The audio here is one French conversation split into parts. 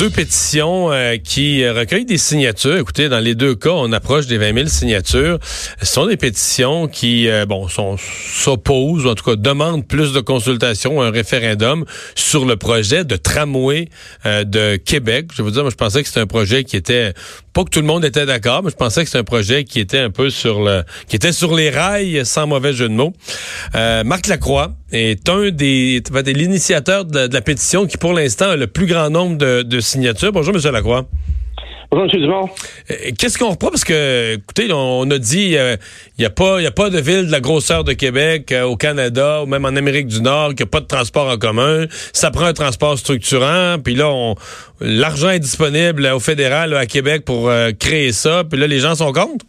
Deux pétitions euh, qui recueillent des signatures. Écoutez, dans les deux cas, on approche des 20 000 signatures. Ce sont des pétitions qui, euh, bon, sont s'opposent, ou en tout cas demandent plus de consultation, un référendum sur le projet de tramway euh, de Québec. Je vais vous dire, moi, je pensais que c'était un projet qui était pas que tout le monde était d'accord, mais je pensais que c'était un projet qui était un peu sur le, qui était sur les rails, sans mauvais jeu de mots. Euh, Marc Lacroix est un des, des l'initiateur de, la pétition qui, pour l'instant, a le plus grand nombre de, de signatures. Bonjour, Monsieur Lacroix. Bonjour, M. Dumont. Euh, qu'est-ce qu'on reprend? Parce que, écoutez, on a dit, il euh, n'y a, pas, y a pas de ville de la grosseur de Québec euh, au Canada ou même en Amérique du Nord qui n'a pas de transport en commun. Ça prend un transport structurant. Puis là, on, l'argent est disponible au fédéral, à Québec, pour créer ça. Puis là, les gens sont contre?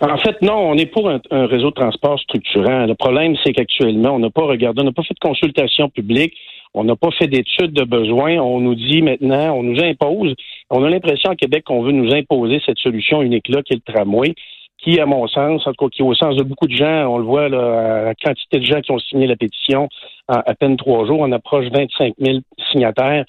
En fait, non, on est pour un, un réseau de transport structurant. Le problème, c'est qu'actuellement, on n'a pas regardé, on n'a pas fait de consultation publique. On n'a pas fait d'études de besoin. On nous dit maintenant, on nous impose. On a l'impression à Québec qu'on veut nous imposer cette solution unique-là, qui est le tramway, qui, à mon sens, en tout cas, qui, au sens de beaucoup de gens, on le voit, là, la quantité de gens qui ont signé la pétition à peine trois jours, on approche 25 000 signataires.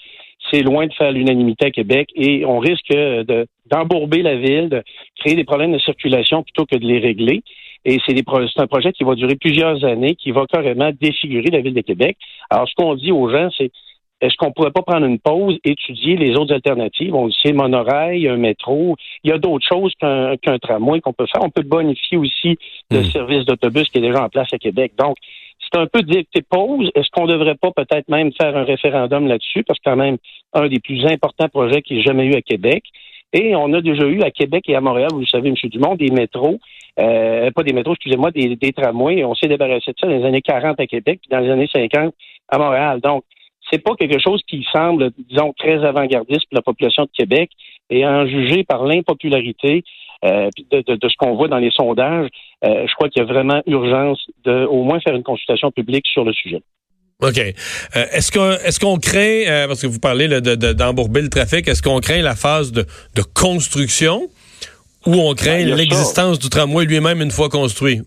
C'est loin de faire l'unanimité à Québec et on risque de, d'embourber la ville, de créer des problèmes de circulation plutôt que de les régler. Et c'est un projet qui va durer plusieurs années, qui va carrément défigurer la ville de Québec. Alors, ce qu'on dit aux gens, c'est est-ce qu'on pourrait pas prendre une pause, étudier les autres alternatives? On sait monorail, un métro. Il y a d'autres choses qu'un tramway qu'on peut faire. On peut bonifier aussi le hmm. service d'autobus qui est déjà en place à Québec. Donc, c'est un peu dire pause. Est-ce qu'on devrait pas peut-être même faire un référendum là-dessus? Parce que quand même, un des plus importants projets qu'il ait jamais eu à Québec. Et on a déjà eu à Québec et à Montréal, vous le savez, M. Dumont, des métros, euh, pas des métros, excusez-moi, des, tramways. On s'est débarrassé de ça dans les années 40 à Québec, puis dans les années 50 à Montréal. Donc, c'est pas quelque chose qui semble, disons, très avant-gardiste pour la population de Québec. Et en juger par l'impopularité euh, de, ce qu'on voit dans les sondages, euh, je crois qu'il y a vraiment urgence de au moins faire une consultation publique sur le sujet. OK. Euh, est-ce qu'on est-ce qu'on craint, euh, parce que vous parlez de, d'embourber le trafic, est-ce qu'on craint la phase de construction? Ou on craint ben, l'existence du tramway lui-même une fois construit?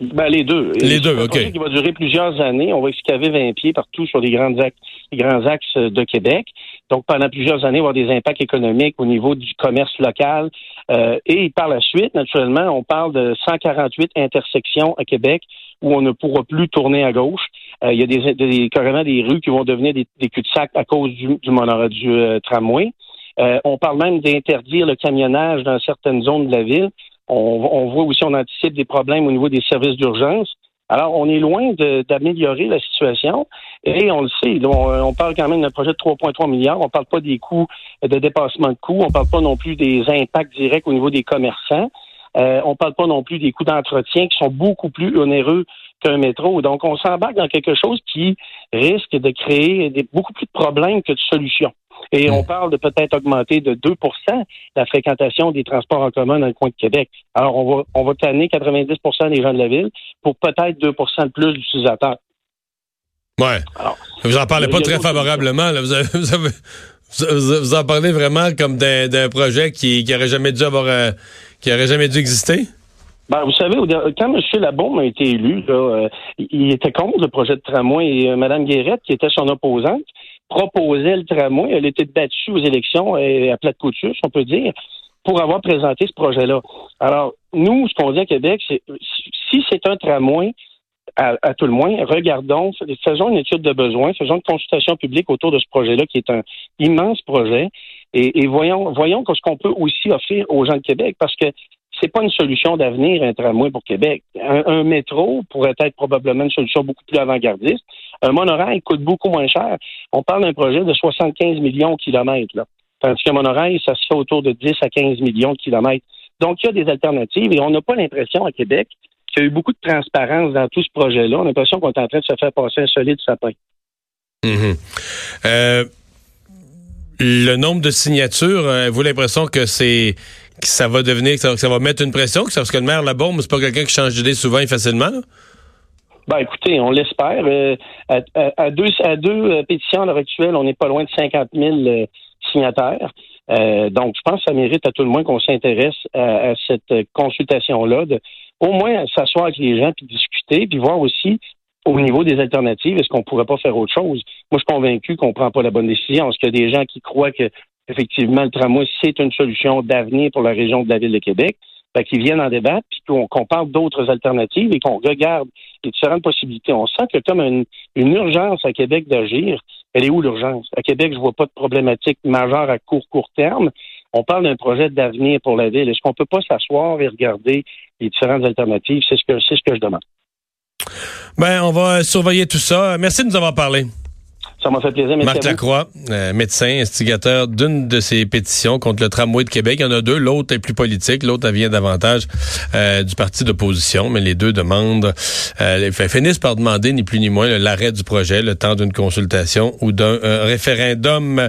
Ben, les deux. Les deux, OK. qui va durer plusieurs années. On va excaver 20 pieds partout sur les grands axes, les grands axes de Québec. Donc, pendant plusieurs années, il va y avoir des impacts économiques au niveau du commerce local. Euh, et par la suite, naturellement, on parle de 148 intersections à Québec où on ne pourra plus tourner à gauche. Euh, il y a des, des, carrément des rues qui vont devenir des, cul-de-sac à cause du, du, du euh, tramway. Euh, on parle même d'interdire le camionnage dans certaines zones de la ville. On, on, voit aussi, on anticipe des problèmes au niveau des services d'urgence. Alors, on est loin d'améliorer la situation et on le sait. On, parle quand même d'un projet de 3,3 milliards. On parle pas des coûts de dépassement de coûts. On parle pas non plus des impacts directs au niveau des commerçants. Euh, on parle pas non plus des coûts d'entretien qui sont beaucoup plus onéreux qu'un métro. Donc, on s'embarque dans quelque chose qui risque de créer des, beaucoup plus de problèmes que de solutions. Et on parle de peut-être augmenter de 2% la fréquentation des transports en commun dans le coin de Québec. Alors, on va, on va tanner 90% des gens de la ville pour peut-être 2% de plus d'utilisateurs. Ouais. vous en parlez pas très favorablement. Là. Vous, avez, vous, en parlez vraiment comme d'un projet qui, qui aurait jamais dû avoir, euh, qui aurait jamais dû exister? Ben, vous savez, quand M. Labaume a été élu, là, euh, il était contre le projet de tramway et euh, Mme Guérette, qui était son opposante, proposait le tramway. Elle était battue aux élections et à plate couture, si on peut dire, pour avoir présenté ce projet-là. Alors, nous, ce qu'on dit à Québec, c'est si c'est un tramway, à, tout le moins, regardons, faisons une étude de besoin, faisons une consultation publique autour de ce projet-là, qui est un immense projet, et, voyons, voyons ce qu'on peut aussi offrir aux gens de Québec, parce que c'est pas une solution d'avenir, un tramway pour Québec. Un, métro pourrait être probablement une solution beaucoup plus avant-gardiste. Un monorail coûte beaucoup moins cher. On parle d'un projet de 75 millions de kilomètres, là. Tandis qu'un monorail, ça se fait autour de 10 à 15 millions de kilomètres. Donc, il y a des alternatives et on n'a pas l'impression à Québec qu'il y a eu beaucoup de transparence dans tout ce projet-là. On a l'impression qu'on est en train de se faire passer un solide sapin. Mm-hmm. euh, Le nombre de signatures, avez-vous l'impression que c'est que ça va devenir, que ça, va mettre une pression, que ça, parce que le maire Labombe, c'est pas quelqu'un qui change d'idée souvent et facilement? Ben, écoutez, on l'espère. Euh, à, deux, à deux pétitions à l'heure actuelle, on n'est pas loin de 50 000 signataires. donc, je pense que ça mérite à tout le moins qu'on s'intéresse à, cette consultation-là, de au moins s'asseoir avec les gens puis discuter, puis voir aussi au niveau des alternatives, est-ce qu'on pourrait pas faire autre chose? Moi, je suis convaincu qu'on prend pas la bonne décision. Est-ce qu'il y a des gens qui croient que effectivement le tramway, c'est une solution d'avenir pour la région de la ville de Québec? Ben, qu'ils viennent en débattre, puis qu'on parle d'autres alternatives et qu'on regarde les différentes possibilités. On sent a comme une, urgence à Québec d'agir. Elle est où l'urgence? À Québec, je vois pas de problématique majeure à court, court terme. On parle d'un projet d'avenir pour la ville. Est-ce qu'on peut pas s'asseoir et regarder les différentes alternatives? C'est ce que, c'est ce que je demande. Ben, on va surveiller tout ça. Merci de nous avoir parlé. Ça m'a fait plaisir. Marc Lacroix, euh, médecin, instigateur d'une de ces pétitions contre le tramway de Québec. Il y en a deux. L'autre est plus politique. L'autre vient davantage euh, du parti d'opposition. Mais les deux demandent, euh, finissent par demander ni plus ni moins l'arrêt du projet, le temps d'une consultation ou d'un référendum.